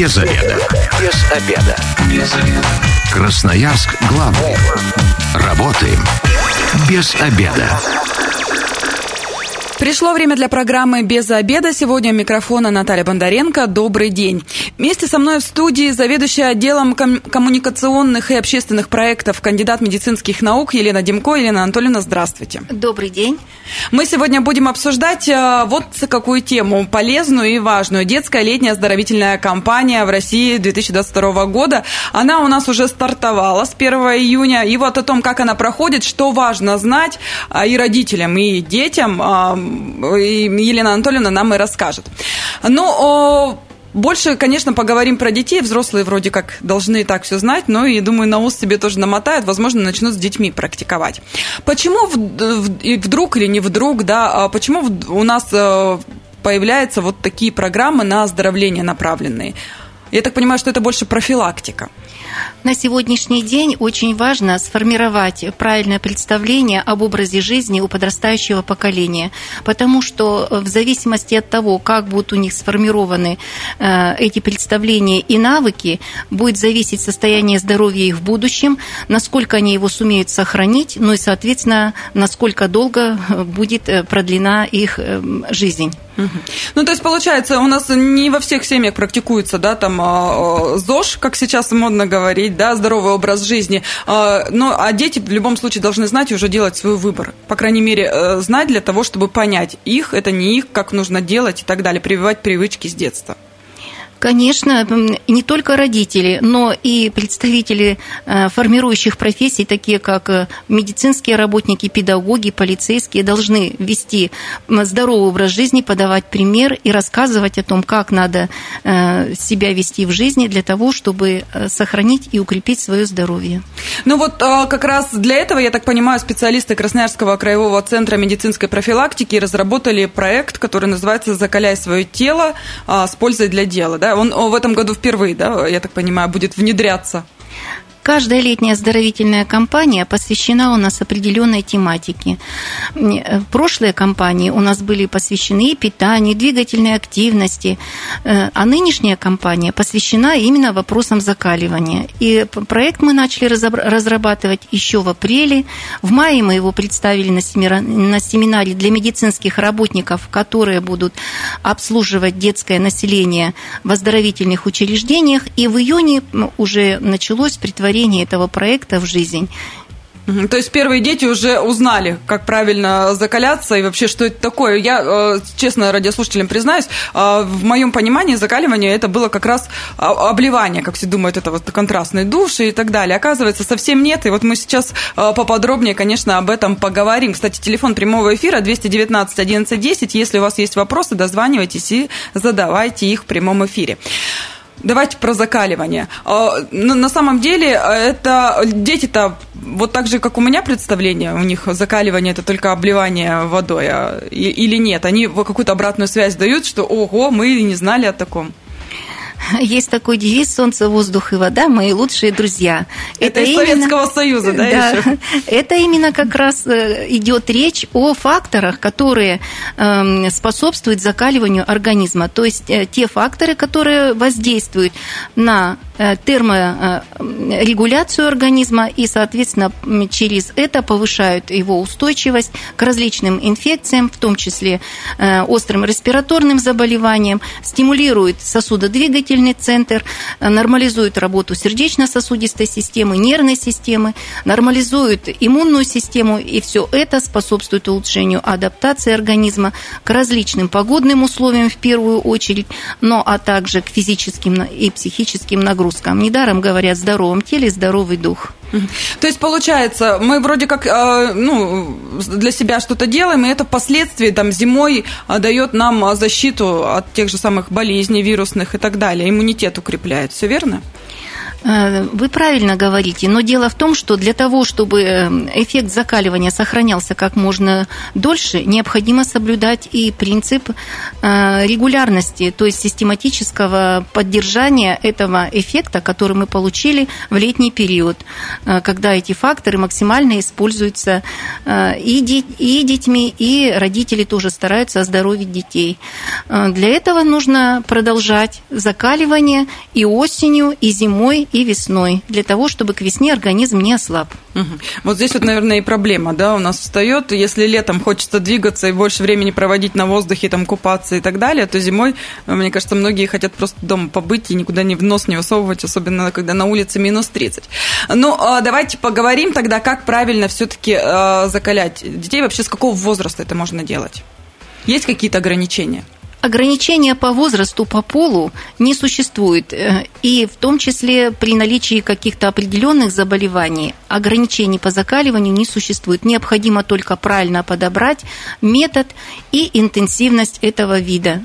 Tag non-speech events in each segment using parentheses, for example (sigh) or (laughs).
Без обеда. Без обеда. Без обеда. Красноярск главный. Работаем без обеда. Пришло время для программы «Без обеда». Сегодня у микрофона Наталья Бондаренко. Добрый день. Вместе со мной в студии заведующая отделом ком- коммуникационных и общественных проектов, кандидат медицинских наук Елена Демко. Елена Анатольевна, здравствуйте. Добрый день. Мы сегодня будем обсуждать э, вот какую тему, полезную и важную. Детская летняя оздоровительная кампания в России 2022 года. Она у нас уже стартовала с 1 июня. И вот о том, как она проходит, что важно знать э, и родителям, и детям, э, и Елена Анатольевна нам и расскажет. Ну, больше, конечно, поговорим про детей. Взрослые вроде как должны и так все знать, но и, думаю, на ус себе тоже намотают. Возможно, начнут с детьми практиковать. Почему вдруг или не вдруг, да, а почему у нас э, появляются вот такие программы на оздоровление направленные? Я так понимаю, что это больше профилактика. На сегодняшний день очень важно сформировать правильное представление об образе жизни у подрастающего поколения, потому что в зависимости от того, как будут у них сформированы э, эти представления и навыки, будет зависеть состояние здоровья их в будущем, насколько они его сумеют сохранить, ну и, соответственно, насколько долго будет э, продлена их э, жизнь. Ну, то есть, получается, у нас не во всех семьях практикуется, да, там а, а, ЗОЖ, как сейчас модно говорить, да, здоровый образ жизни. А, но, а дети в любом случае должны знать и уже делать свой выбор. По крайней мере, э, знать для того, чтобы понять, их это не их, как нужно делать и так далее, прививать привычки с детства. Конечно, не только родители, но и представители э, формирующих профессий, такие как э, медицинские работники, педагоги, полицейские, должны вести здоровый образ жизни, подавать пример и рассказывать о том, как надо э, себя вести в жизни для того, чтобы сохранить и укрепить свое здоровье. Ну вот как раз для этого, я так понимаю, специалисты Красноярского краевого центра медицинской профилактики разработали проект, который называется «Закаляй свое тело с пользой для дела». Да? Он в этом году впервые, да, я так понимаю, будет внедряться. Каждая летняя оздоровительная кампания посвящена у нас определенной тематике. Э, прошлые кампании у нас были посвящены и питанию, и двигательной активности, э, а нынешняя кампания посвящена именно вопросам закаливания. И проект мы начали разрабатывать еще в апреле. В мае мы его представили на семинаре для медицинских работников, которые будут обслуживать детское население в оздоровительных учреждениях. И в июне уже началось притворение притворение этого проекта в жизнь. То есть первые дети уже узнали, как правильно закаляться и вообще, что это такое. Я, э, честно, радиослушателям признаюсь, э, в моем понимании закаливание это было как раз а, обливание, как все думают, это вот контрастные души и так далее. Оказывается, совсем нет. И вот мы сейчас э, поподробнее, конечно, об этом поговорим. Кстати, телефон прямого эфира 219 1110. Если у вас есть вопросы, дозванивайтесь и задавайте их в прямом эфире. Давайте про закаливание. А, на самом деле, а, это дети-то вот так же, как у меня представление, у них закаливание это только обливание водой, а, или нет? Они какую-то обратную связь дают, что ого, мы не знали о таком. (laughs) Есть такой девиз «Солнце, воздух и вода – мои лучшие друзья». Это, это из именно... Советского Союза, да, (laughs) да еще? (laughs) Это именно как раз э, идет речь о факторах, которые эм, способствуют закаливанию организма. То есть э, те факторы, которые воздействуют на терморегуляцию организма и, соответственно, через это повышают его устойчивость к различным инфекциям, в том числе острым респираторным заболеваниям, стимулируют сосудодвигательные двигательный центр, э, нормализует работу сердечно-сосудистой системы, нервной системы, нормализует иммунную систему, и все это способствует улучшению адаптации организма к различным погодным условиям в первую очередь, но а также к физическим и психическим нагрузкам. Недаром говорят, в здоровом теле здоровый дух. То есть, получается, мы вроде как э, ну, для себя что-то делаем, и это впоследствии там, зимой э, дает нам защиту от тех же самых болезней вирусных и так далее, иммунитет укрепляет. Все верно? Э, вы правильно говорите, но дело в том, что для того, чтобы э, эффект закаливания сохранялся как можно дольше, необходимо соблюдать и принцип э, регулярности, то есть систематического поддержания этого эффекта, который мы получили в летний период, когда эти факторы максимально используются и, и детьми, и родители тоже стараются оздоровить детей. Для этого нужно продолжать закаливание и осенью, и зимой, и весной, для того, чтобы к весне организм не ослаб. Угу. Вот здесь вот, наверное, и проблема, да, у нас встает. Если летом хочется двигаться и больше времени проводить на воздухе, там купаться и так далее, то зимой, мне кажется, многие хотят просто дома побыть и никуда не в нос не высовывать, особенно когда на улице минус 30. Ну, а, давайте поговорим тогда, как правильно все-таки а, закалять детей. Вообще, с какого возраста это можно делать? Есть какие-то ограничения? Ограничения по возрасту, по полу не существует. Э, и в том числе при наличии каких-то определенных заболеваний ограничений по закаливанию не существует. Необходимо только правильно подобрать метод и интенсивность этого вида.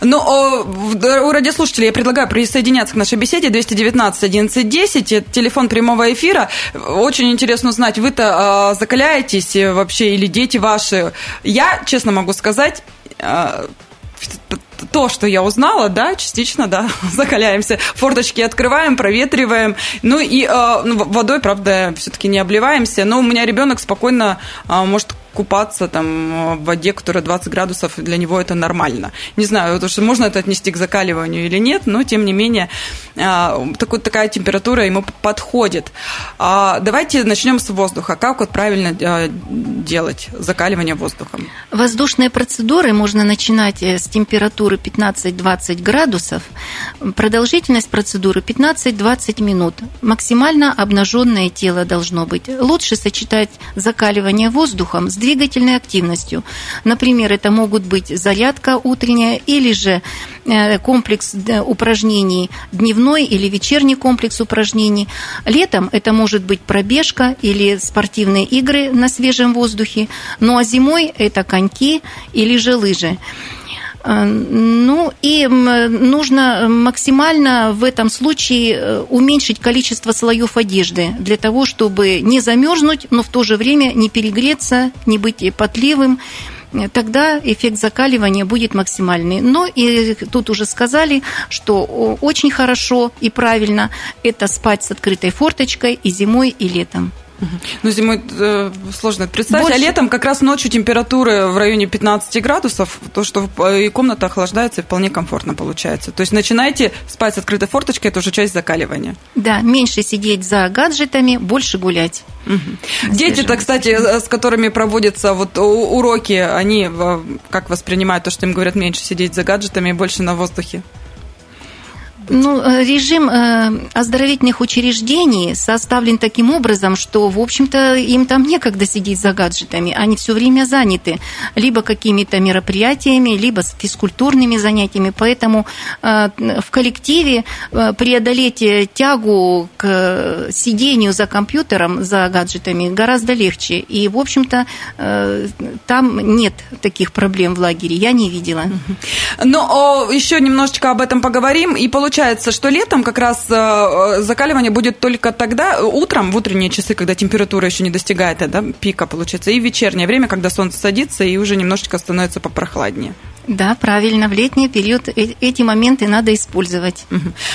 Ну, у радиослушателей я предлагаю присоединяться к нашей беседе 219 1110, это телефон прямого эфира. Очень интересно узнать, вы-то а, закаляетесь вообще или дети ваши? Я, честно могу сказать, то, что я узнала, да, частично, да, (laughs) закаляемся. Форточки открываем, проветриваем. Ну и э, водой, правда, все-таки не обливаемся. Но у меня ребенок спокойно э, может купаться там в воде, которая 20 градусов, для него это нормально. Не знаю, потому что можно это отнести к закаливанию или нет, но тем не менее а, такой, такая температура ему подходит. А, давайте начнем с воздуха. Как вот правильно а, делать закаливание воздухом? Воздушные процедуры можно начинать э, с температуры 15-20 градусов. Продолжительность процедуры 15-20 минут. Максимально обнаженное тело должно быть. Лучше сочетать закаливание воздухом с двигательной активностью. Например, это могут быть зарядка утренняя или же э, комплекс упражнений дневной или вечерний комплекс упражнений. Летом это может быть пробежка или спортивные игры на свежем воздухе. Ну а зимой это коньки или же лыжи. Э, ну и нужно максимально в этом случае э, уменьшить количество слоев одежды для того, чтобы не замерзнуть, но в то же время не перегреться, не быть потливым тогда эффект закаливания будет максимальный. Но и тут уже сказали, что очень хорошо и правильно это спать с открытой форточкой и зимой, и летом. Ну, зимой э, сложно представить, а Больше... а летом как раз ночью температуры в районе 15 градусов, то, что и комната охлаждается, и вполне комфортно получается. То есть начинайте спать с открытой форточкой, это уже часть закаливания. Да, меньше сидеть за гаджетами, больше гулять. Угу. Дети-то, кстати, э, с которыми проводятся вот уроки, они как воспринимают то, что им говорят меньше сидеть за гаджетами и больше на воздухе? Ну, э, режим э, оздоровительных учреждений составлен таким образом, что, в общем-то, им там некогда сидеть за гаджетами. Они все время заняты либо какими-то мероприятиями, либо физкультурными занятиями. Поэтому э, в коллективе преодолеть тягу к сидению за компьютером, за гаджетами гораздо легче. И, в общем-то, там нет таких проблем в лагере. Я не видела. Но еще немножечко об этом поговорим. И получается, получается, что летом как раз э, э, закаливание будет только тогда, утром, в утренние часы, когда температура еще не достигает да, пика, получается, и в вечернее время, когда солнце садится и уже немножечко становится попрохладнее. Да, правильно. В летний период э, эти моменты надо использовать.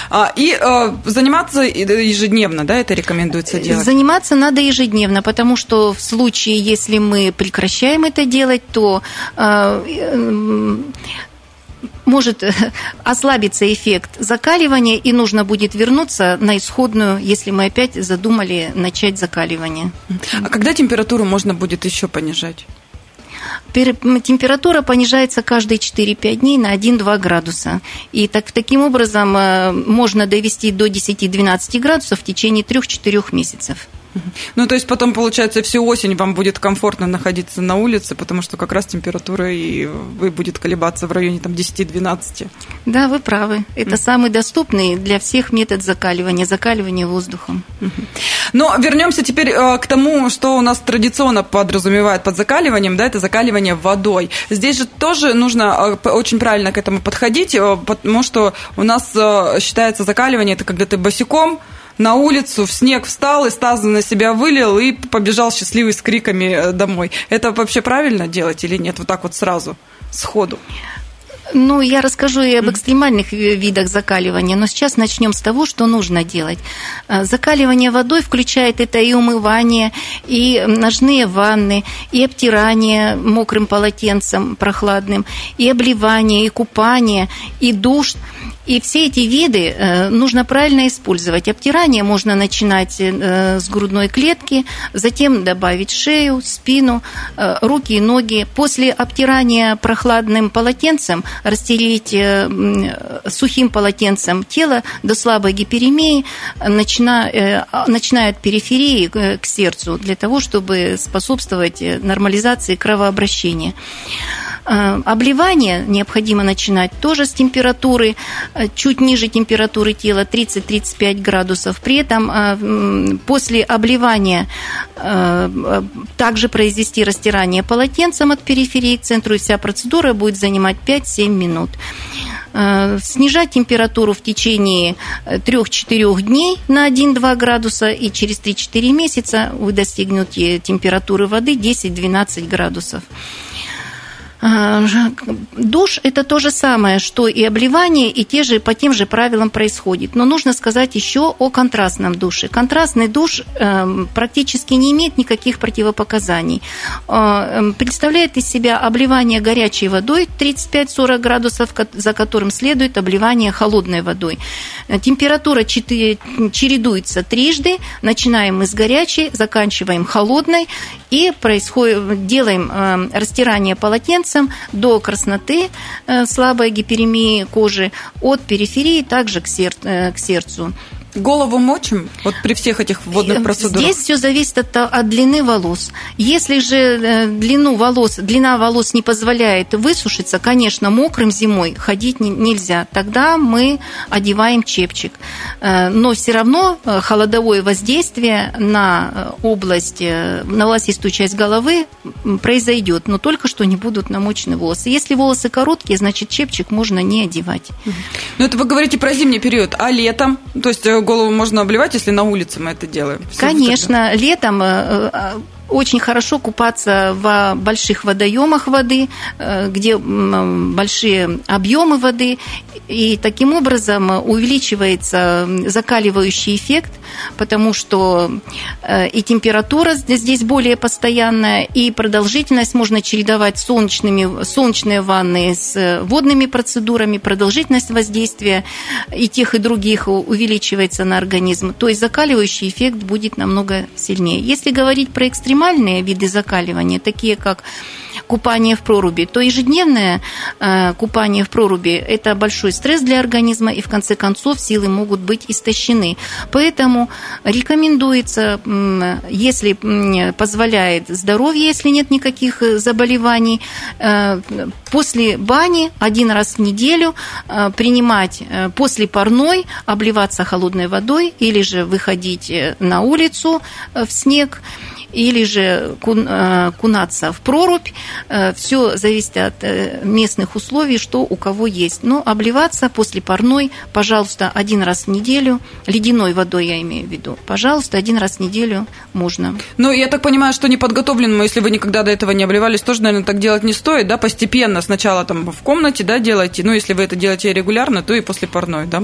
А, и э, заниматься ежедневно, да, это рекомендуется делать? Заниматься надо ежедневно, потому что в случае, если мы прекращаем это делать, то э, может э, ослабиться эффект закаливания, и нужно будет вернуться на исходную, если мы опять задумали начать закаливание. А когда температуру можно будет еще понижать? Температура понижается каждые 4-5 дней на 1-2 градуса. И так, таким образом э, можно довести до 10-12 градусов в течение 3-4 месяцев. (laughs) Ну, то есть потом, получается, всю осень вам будет комфортно находиться на улице, потому что как раз температура и вы будет колебаться в районе там 10-12. Да, вы правы. Это самый доступный для всех метод закаливания, закаливания воздухом. Но вернемся теперь э, к тому, что у нас традиционно подразумевает под закаливанием, да, это закаливание водой. Здесь же тоже нужно э, очень правильно к этому подходить, э, потому что у нас считается закаливание, это когда ты босиком, на улицу, в снег встал, и стаз на себя вылил и побежал счастливый с криками домой. Это вообще правильно делать или нет? Вот так вот сразу, сходу. Ну, я расскажу и об экстремальных видах закаливания, но сейчас начнем с того, что нужно делать. А, закаливание водой включает это и умывание, и ножные ванны, и обтирание мокрым полотенцем прохладным, и обливание, и купание, и душ – и все эти виды э, нужно правильно использовать. Обтирание можно начинать э, с грудной клетки, затем добавить шею, спину, э, руки и ноги. После обтирания прохладным полотенцем растереть сухим полотенцем тело до слабой гиперемии, начиная, начиная от периферии к сердцу, для того, чтобы способствовать нормализации кровообращения. Э, обливание необходимо начинать тоже с температуры, э, чуть ниже температуры тела, 30-35 градусов. При этом э, после обливания также произвести растирание полотенцем от периферии к центру, и вся процедура будет занимать 5-7 минут снижать температуру в течение 3-4 дней на 1-2 градуса, и через 3-4 месяца вы достигнете температуры воды 10-12 градусов. А, душ – это то же самое, что и обливание, и те же, по тем же правилам происходит. Но нужно сказать еще о контрастном душе. Контрастный душ эм, практически не имеет никаких противопоказаний. А, эм, представляет из себя обливание горячей водой 35-40 градусов, за которым следует обливание холодной водой. Температура чередуется трижды. Начинаем мы с горячей, заканчиваем холодной и происходит, делаем эм, растирание полотенца пальцем до красноты, э, слабой гиперемии кожи, от периферии также к, э, к сердцу. Голову мочим вот при всех этих водных э, процедурах? Здесь все зависит от, от длины волос. Если же э, длину волос, длина волос не позволяет высушиться, конечно, мокрым зимой ходить не, нельзя. Тогда мы одеваем чепчик. Э, но все равно холодовое воздействие на область, на волосистую часть головы произойдет, но только что не будут намочены волосы. Если волосы короткие, значит чепчик можно не одевать. Ну это вы говорите про зимний период, а летом? То есть голову можно обливать, если на улице мы это делаем? Конечно, летом э, э, очень хорошо купаться в больших водоемах воды, э, где большие объемы воды, и таким образом увеличивается закаливающий эффект, потому что э, и температура здесь более постоянная, и продолжительность можно чередовать солнечными, солнечные ванны с водными процедурами, продолжительность воздействия и тех, и других увеличивается на организм. То есть закаливающий эффект будет намного сильнее. Если говорить про экстремальные экстремальные виды закаливания, такие как купание в проруби, то ежедневное э, купание в проруби – это большой стресс для организма, и в конце концов силы могут быть истощены. Поэтому рекомендуется, если позволяет здоровье, если нет никаких заболеваний, э, после бани один раз в неделю э, принимать после парной, обливаться холодной водой или же выходить на улицу в снег или же э, кунаться в прорубь. Э, Все зависит от э, местных условий, что у кого есть. Но обливаться после парной, пожалуйста, один раз в неделю, ледяной водой я имею в виду, пожалуйста, один раз в неделю можно. Ну, я так понимаю, что неподготовленному, если вы никогда до этого не обливались, тоже, наверное, так делать не стоит, да, постепенно сначала там в комнате, да, делайте, ну, если вы это делаете регулярно, то и после парной, да?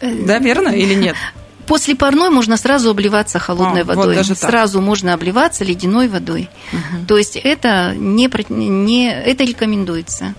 Да, верно или нет? (laughs) После парной можно сразу обливаться холодной а, водой. Вот даже так. Сразу можно обливаться ледяной водой. Угу. То есть это не, не это рекомендуется.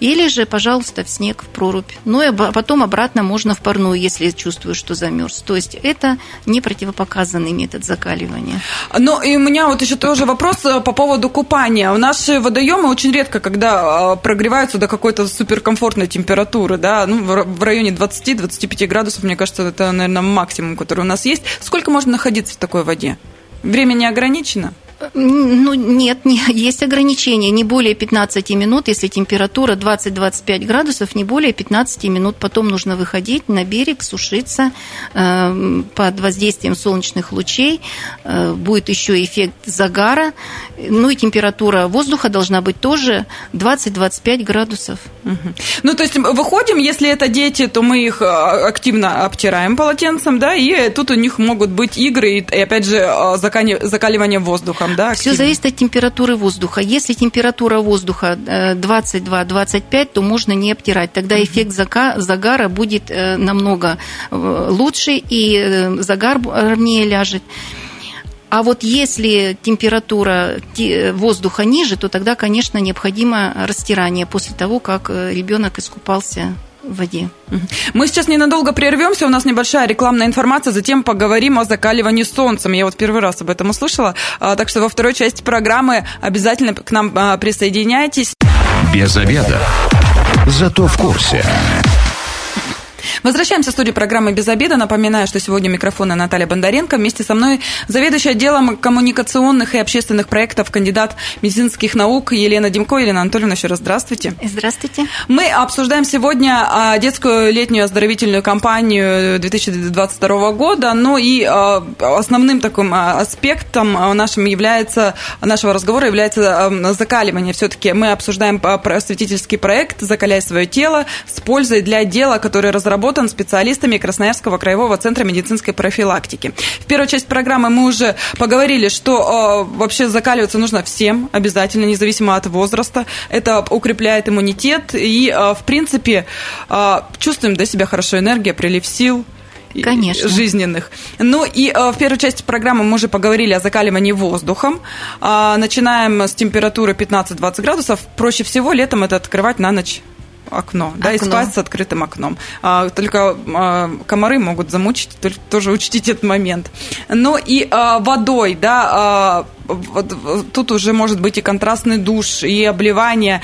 Или же, пожалуйста, в снег, в прорубь. Ну и потом обратно можно в парную, если чувствую, что замерз. То есть это не противопоказанный метод закаливания. Ну и у меня вот еще тоже вопрос э, по поводу купания. У нас водоемы очень редко, когда а, прогреваются до какой-то суперкомфортной температуры, да, ну, в районе 20-25 градусов, мне кажется, это, наверное, максимум, который у нас есть. Сколько можно находиться в такой воде? Время не ограничено? Ну, нет, не, (laughs) есть ограничения. Не более 15 минут, если температура 20-25 градусов, не более 15 минут. Потом нужно выходить на берег, сушиться э, под воздействием солнечных лучей. Э, будет еще эффект загара. Ну и температура воздуха должна быть тоже 20-25 градусов. Угу. Ну, то есть выходим, если это дети, то мы их э, активно обтираем полотенцем, да, и тут у них могут быть игры и, опять же, э, закаливание воздухом да? Активно. Все зависит от температуры воздуха. Если температура воздуха 22-25, э, то можно не обтирать. Тогда эффект загара будет э, намного э, лучше, и загар ровнее ляжет. А вот если температура воздуха ниже, то тогда, конечно, необходимо растирание после того, как ребенок искупался в воде. Мы сейчас ненадолго прервемся, у нас небольшая рекламная информация, затем поговорим о закаливании солнцем. Я вот первый раз об этом услышала, а, так что во второй части программы обязательно к нам а, присоединяйтесь. Без обеда. Зато в курсе. Возвращаемся в студию программы «Без обеда». Напоминаю, что сегодня микрофона Наталья Бондаренко. Вместе со мной заведующая отделом коммуникационных и общественных проектов, кандидат медицинских наук Елена Демко. Елена Анатольевна, еще раз здравствуйте. Здравствуйте. Мы обсуждаем сегодня а, детскую летнюю оздоровительную кампанию 2022 года. Ну и а, основным таким а, аспектом нашим является, нашего разговора является закаливание. Все-таки мы обсуждаем просветительский проект «Закаляй свое тело» с пользой для дела, который разработан разработан специалистами Красноярского краевого центра медицинской профилактики. В первой части программы мы уже поговорили, что э, вообще закаливаться нужно всем обязательно, независимо от возраста. Это укрепляет иммунитет и, э, в принципе, э, чувствуем до себя хорошо энергия, прилив сил, Конечно. жизненных. Ну и э, в первой части программы мы уже поговорили о закаливании воздухом. Э, начинаем с температуры 15-20 градусов. Проще всего летом это открывать на ночь окно, окно. да, и спать с открытым окном. А, только а, комары могут замучить, тоже учтите этот момент. Ну и а, водой, да, а, вот, тут уже может быть и контрастный душ, и обливание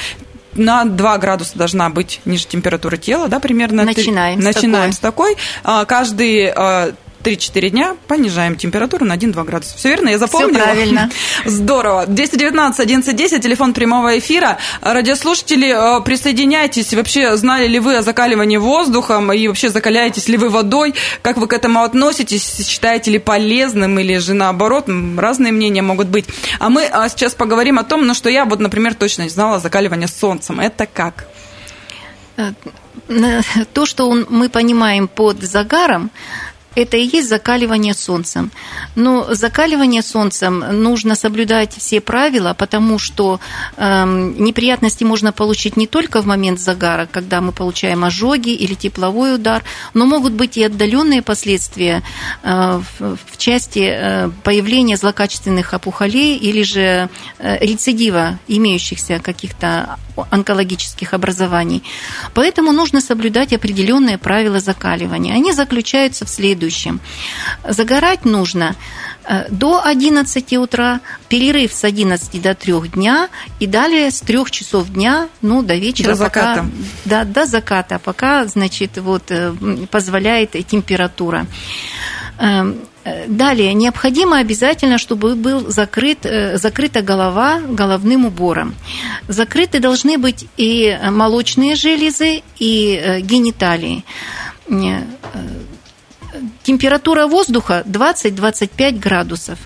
на 2 градуса должна быть ниже температуры тела, да, примерно. Начинаем, с, Начинаем такой. с такой. Каждый а, 3-4 дня понижаем температуру на 1-2 градуса. Все верно? Я запомнила? Все правильно. (laughs) Здорово. 219 1110, телефон прямого эфира. Радиослушатели, э, присоединяйтесь. Вообще, знали ли вы о закаливании воздухом и вообще закаляетесь ли вы водой? Как вы к этому относитесь? Считаете ли полезным или же наоборот? Разные мнения могут быть. А мы а, сейчас поговорим о том, ну что я вот, например, точно не знала закаливание солнцем. Это как? Э, то, что мы понимаем под загаром, это и есть закаливание солнцем. Но закаливание солнцем нужно соблюдать все правила, потому что э, неприятности можно получить не только в момент загара, когда мы получаем ожоги или тепловой удар, но могут быть и отдаленные последствия э, в, в части э, появления злокачественных опухолей или же э, рецидива имеющихся каких-то онкологических образований. Поэтому нужно соблюдать определенные правила закаливания. Они заключаются в следующем. Загорать нужно э, до 11 утра, перерыв с 11 до 3 дня и далее с 3 часов дня ну, до вечера. До заката. Пока, да, до заката, пока значит, вот, э, позволяет температура. Эм, Далее, необходимо обязательно, чтобы был закрыт, э, закрыта голова головным убором. Закрыты должны быть и молочные железы, и э, гениталии э, Температура воздуха 20-25 градусов.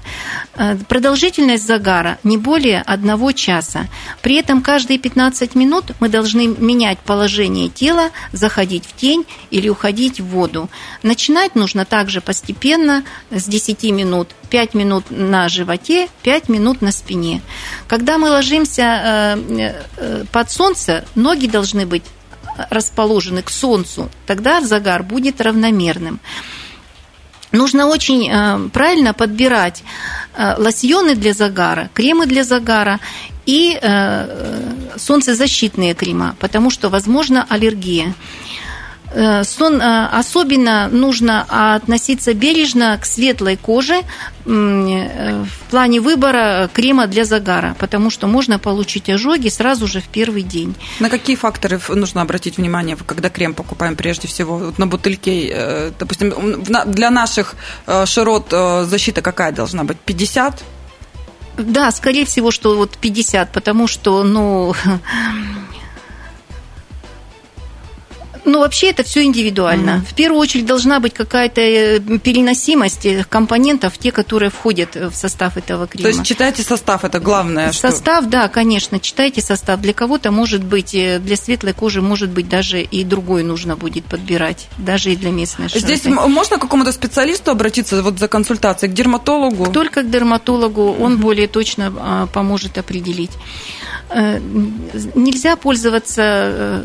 Э, продолжительность загара не более одного часа. При этом каждые 15 минут мы должны менять положение тела, заходить в тень или уходить в воду. Начинать нужно также постепенно, с 10 минут. 5 минут на животе, 5 минут на спине. Когда мы ложимся э, э, под солнце, ноги должны быть расположены к солнцу, тогда загар будет равномерным нужно очень э, правильно подбирать э, лосьоны для загара, кремы для загара и э, солнцезащитные крема, потому что возможна аллергия. Э, сон, э, особенно нужно относиться бережно к светлой коже э, в плане выбора крема для загара, потому что можно получить ожоги сразу же в первый день. На какие факторы нужно обратить внимание, когда крем покупаем прежде всего? Вот на бутыльке, допустим, для наших широт защита какая должна быть? 50? Да, скорее всего, что вот 50, потому что, ну, (laughs) Ну, вообще это все индивидуально. Mm-hmm. В первую очередь должна быть какая-то э, переносимость компонентов, те, которые входят в состав этого крема. То есть читайте состав, это главное. Состав, что... да, конечно, читайте состав. Для кого-то может быть, э, для светлой кожи может быть даже и другой нужно будет подбирать, даже и для местной широты. Здесь можно к какому-то специалисту обратиться вот за консультацией, к дерматологу? Только к дерматологу, он mm-hmm. более точно а, поможет определить. Э, нельзя пользоваться Э,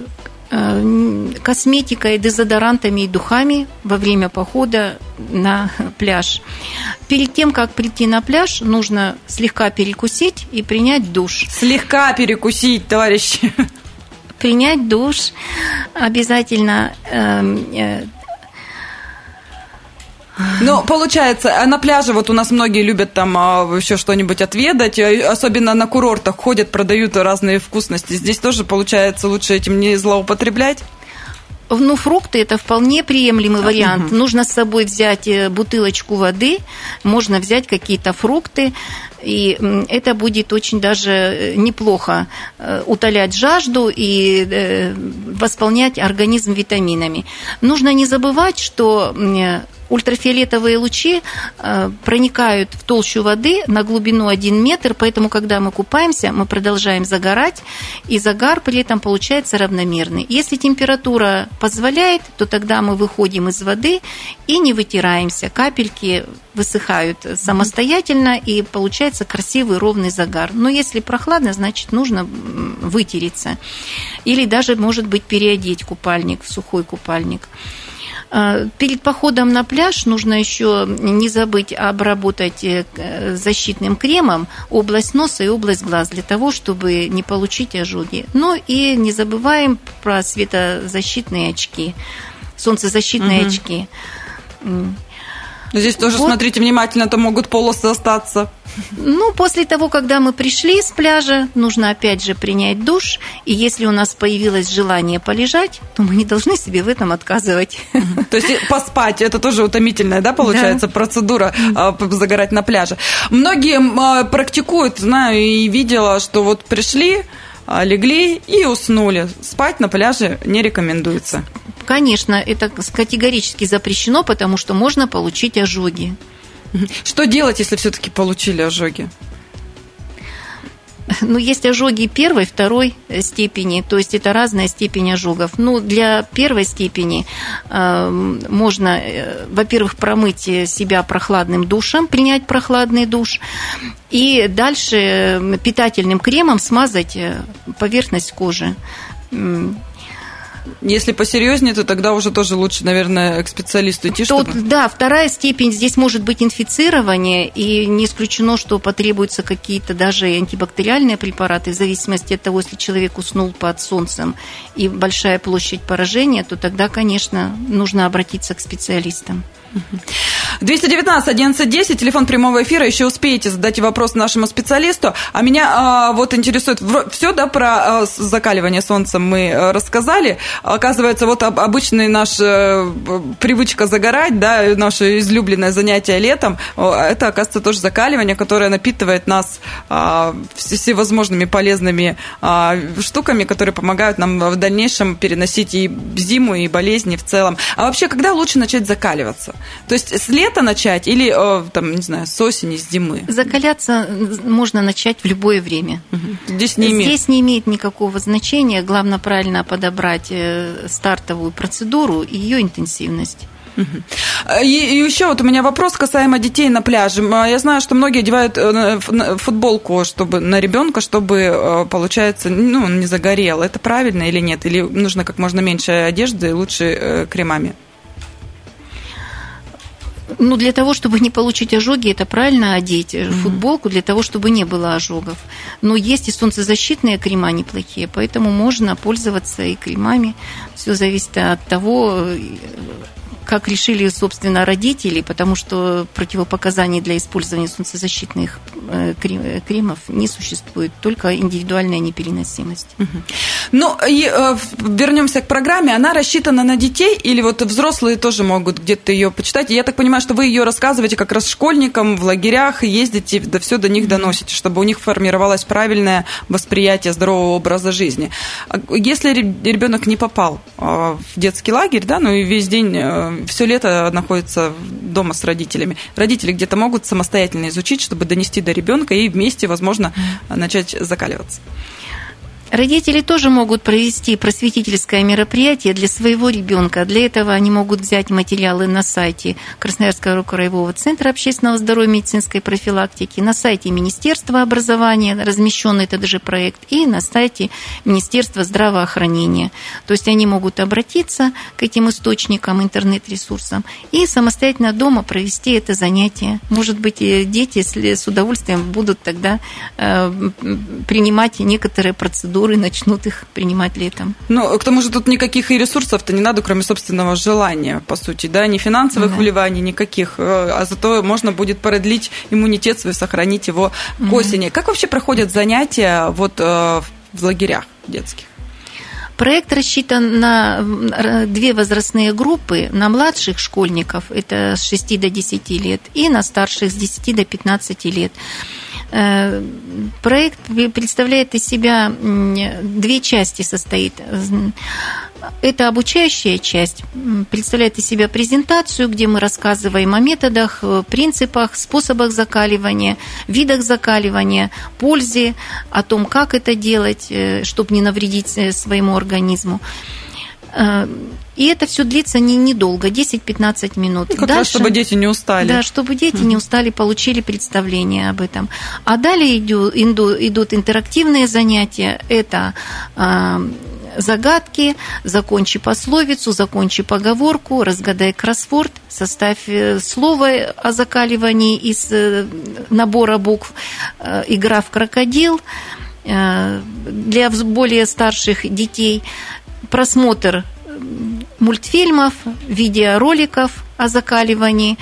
косметикой, дезодорантами и духами во время похода на пляж. Перед тем, как прийти на пляж, нужно слегка перекусить и принять душ. Слегка перекусить, товарищи. Принять душ обязательно эм, э, ну, получается, а на пляже вот у нас многие любят там а, еще что-нибудь отведать, а, особенно на курортах ходят, продают разные вкусности. Здесь тоже, получается, лучше этим не злоупотреблять? Ну, фрукты это вполне приемлемый вариант. Угу. Нужно с собой взять э, бутылочку воды, можно взять какие-то фрукты, и это будет очень даже э, неплохо э, утолять жажду и восполнять организм витаминами. Нужно не забывать, что ультрафиолетовые лучи э, проникают в толщу воды на глубину 1 метр, поэтому, когда мы купаемся, мы продолжаем загорать, и загар при этом получается равномерный. Если температура позволяет, то тогда мы выходим из воды и не вытираемся. Капельки высыхают самостоятельно, и получается красивый ровный загар. Но если прохладно, значит, нужно вытереться. Или даже, может быть, переодеть купальник в сухой купальник. А, перед походом на пляж нужно еще не забыть обработать э, защитным кремом область носа и область глаз для того, чтобы не получить ожоги. Ну и не забываем про светозащитные очки, солнцезащитные угу. очки. Здесь тоже вот. смотрите внимательно, то могут полосы остаться. Ну, после того, когда мы пришли с пляжа, нужно опять же принять душ. И если у нас появилось желание полежать, то мы не должны себе в этом отказывать. То есть поспать, это тоже утомительная, да, получается, да. процедура а, загорать на пляже. Многие а, практикуют, знаю и видела, что вот пришли, легли и уснули. Спать на пляже не рекомендуется. Конечно, это категорически запрещено, потому что можно получить ожоги. Что делать, если все-таки получили ожоги? Ну, есть ожоги первой, второй степени, то есть это разная степень ожогов. Ну, для первой степени э, можно, э, во-первых, промыть себя прохладным душем, принять прохладный душ, и дальше э, питательным кремом смазать э, поверхность кожи. Если посерьезнее, то тогда уже тоже лучше, наверное, к специалисту идти. Тут, чтобы... Да, вторая степень здесь может быть инфицирование, и не исключено, что потребуются какие-то даже антибактериальные препараты, в зависимости от того, если человек уснул под солнцем и большая площадь поражения, то тогда, конечно, нужно обратиться к специалистам. 219 1110, телефон прямого эфира, еще успеете задать вопрос нашему специалисту. А меня а, вот интересует, все, да, про а, закаливание солнцем мы а, рассказали. Оказывается, вот обычный наш а, привычка загорать, да, наше излюбленное занятие летом, это, оказывается, тоже закаливание, которое напитывает нас а, всевозможными полезными а, штуками, которые помогают нам в дальнейшем переносить и зиму, и болезни в целом. А вообще, когда лучше начать закаливаться? То есть с лета начать или, э, там, не знаю, с осени, с зимы? Закаляться можно начать в любое время. Здесь не имеет? Здесь не имеет никакого значения. Главное правильно подобрать э, стартовую процедуру и ее интенсивность. И еще вот у меня вопрос касаемо детей на пляже. Я знаю, что многие одевают э, футболку чтобы на ребенка, чтобы, получается, ну, он не загорел. Это правильно или нет? Или нужно как можно меньше одежды, лучше кремами? Ну, для того, чтобы не получить ожоги, это правильно одеть mm-hmm. футболку, для того, чтобы не было ожогов. Но есть и солнцезащитные крема неплохие, поэтому можно пользоваться и кремами. Все зависит от того, как решили, собственно, родители, потому что противопоказаний для использования солнцезащитных э, кремов не существует, только индивидуальная непереносимость. Ну, и э, вернемся к программе. Она рассчитана на детей или вот взрослые тоже могут где-то ее почитать? Я так понимаю, что вы ее рассказываете как раз школьникам в лагерях, ездите, да все до них доносите, чтобы у них формировалось правильное восприятие здорового образа жизни. А если ребенок не попал э, в детский лагерь, да, ну и весь день все лето находится дома с родителями. Родители где-то могут самостоятельно изучить, чтобы донести до ребенка и вместе, возможно, начать закаливаться. Родители тоже могут провести просветительское мероприятие для своего ребенка. Для этого они могут взять материалы на сайте Красноярского краевого центра общественного здоровья и медицинской профилактики, на сайте Министерства образования размещен этот же проект, и на сайте Министерства здравоохранения. То есть они могут обратиться к этим источникам, интернет-ресурсам и самостоятельно дома провести это занятие. Может быть, дети с удовольствием будут тогда э, принимать некоторые процедуры процедуры начнут их принимать летом. Ну, к тому же тут никаких и ресурсов-то не надо, кроме собственного желания, по сути, да, ни финансовых да. вливаний, никаких, э, а зато можно будет продлить иммунитет свой, сохранить его к осени. Как вообще проходят занятия вот э, в лагерях детских? Проект рассчитан на две возрастные группы, на младших школьников, это с 6 до 10 лет, и на старших с 10 до 15 лет. Э, проект представляет из себя две части состоит. Это обучающая часть представляет из себя презентацию, где мы рассказываем о методах, э, принципах, способах закаливания, видах закаливания, пользе, о том, как это делать, э, чтобы не навредить своему организму. И это все длится не недолго, 10-15 минут. Ну, как Дальше, раз, чтобы дети не устали. Да, чтобы дети mm-hmm. не устали, получили представление об этом. А далее идут, идут интерактивные занятия. Это э, загадки, закончи пословицу, закончи поговорку, разгадай кроссворд, составь э, слово о закаливании из э, набора букв, э, игра в крокодил для более старших детей, просмотр мультфильмов, видеороликов о закаливании.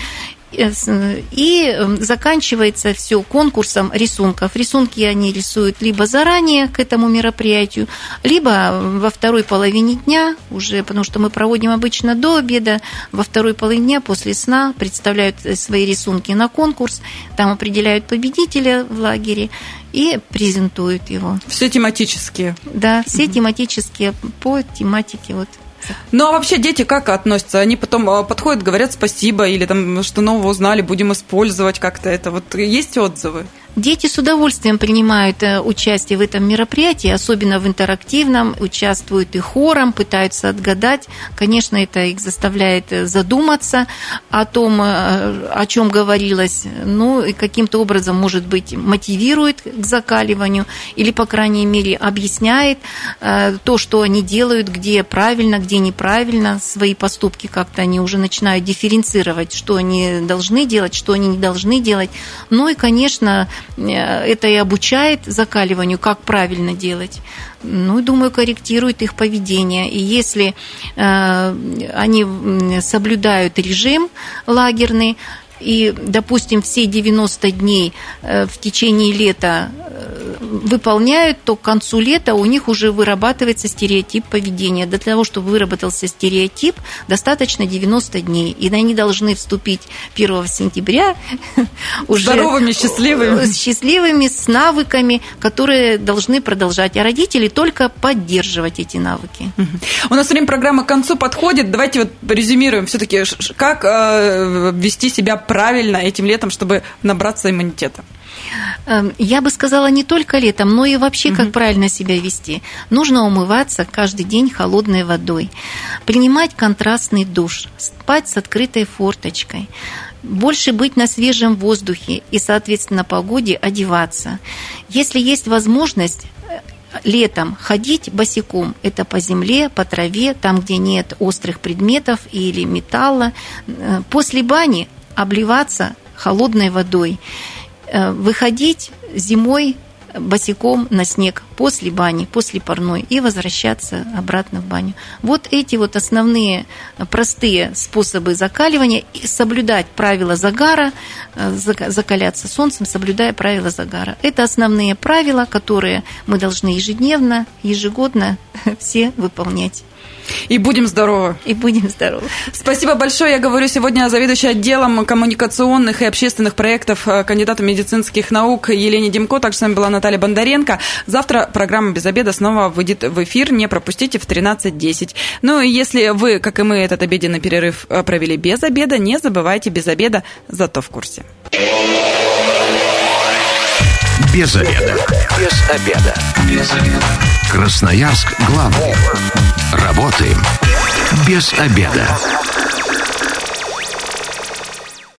И эм, заканчивается все конкурсом рисунков. Рисунки они рисуют либо заранее к этому мероприятию, либо во второй половине дня, уже потому что мы проводим обычно до обеда, во второй половине дня после сна представляют свои рисунки на конкурс, там определяют победителя в лагере и презентуют его. Все тематические. Да, все тематические по тематике вот ну а вообще дети как относятся? Они потом а, подходят, говорят спасибо или там что нового узнали, будем использовать как-то это. Вот есть отзывы? Дети с удовольствием принимают э, участие в этом мероприятии, особенно в интерактивном, участвуют и хором, пытаются отгадать. Конечно, это их заставляет э, задуматься о том, э, о чем говорилось, ну и каким-то образом, может быть, мотивирует к закаливанию или, по крайней мере, объясняет то, что они делают, где правильно, где неправильно, свои поступки как-то они уже начинают дифференцировать, что они должны делать, что они не должны делать. Ну и, конечно, это и обучает закаливанию, как правильно делать. Ну, думаю, корректирует их поведение. И если э, они соблюдают режим лагерный, и, допустим, все 90 дней э, в течение лета э, выполняют, то к концу лета у них уже вырабатывается стереотип поведения. Для того, чтобы выработался стереотип, достаточно 90 дней. И они должны вступить 1 сентября (laughs) уже здоровыми, счастливыми. С счастливыми, с навыками, которые должны продолжать. А родители только поддерживать эти навыки. У нас время программы к концу подходит. Давайте вот резюмируем все-таки, как э, вести себя правильно этим летом, чтобы набраться иммунитета? Эм, я бы сказала не только летом, но и вообще, как угу. правильно себя вести. Нужно умываться каждый день холодной водой, принимать контрастный душ, спать с открытой форточкой, больше быть на свежем воздухе и, соответственно, погоде одеваться. Если есть возможность, э, летом ходить босиком. Это по земле, по траве, там, где нет острых предметов или металла. Э, после бани обливаться холодной водой, э, выходить зимой босиком на снег после бани, после парной и возвращаться обратно в баню. Вот эти вот основные простые способы закаливания. И соблюдать правила загара, э, закаляться солнцем, соблюдая правила загара. Это основные правила, которые мы должны ежедневно, ежегодно (laughs) все выполнять. И будем здоровы. И будем здоровы. Спасибо большое. Я говорю сегодня заведующей отделом коммуникационных и общественных проектов э, кандидата медицинских наук Елене Демко. Также с вами была Наталья Бондаренко. Завтра программа «Без обеда» снова выйдет в эфир. Не пропустите в 13.10. Ну и если вы, как и мы, этот обеденный перерыв э, провели без обеда, не забывайте без обеда, зато в курсе. Без обеда. Без обеда. Без обеда. Красноярск главный. Работаем без обеда.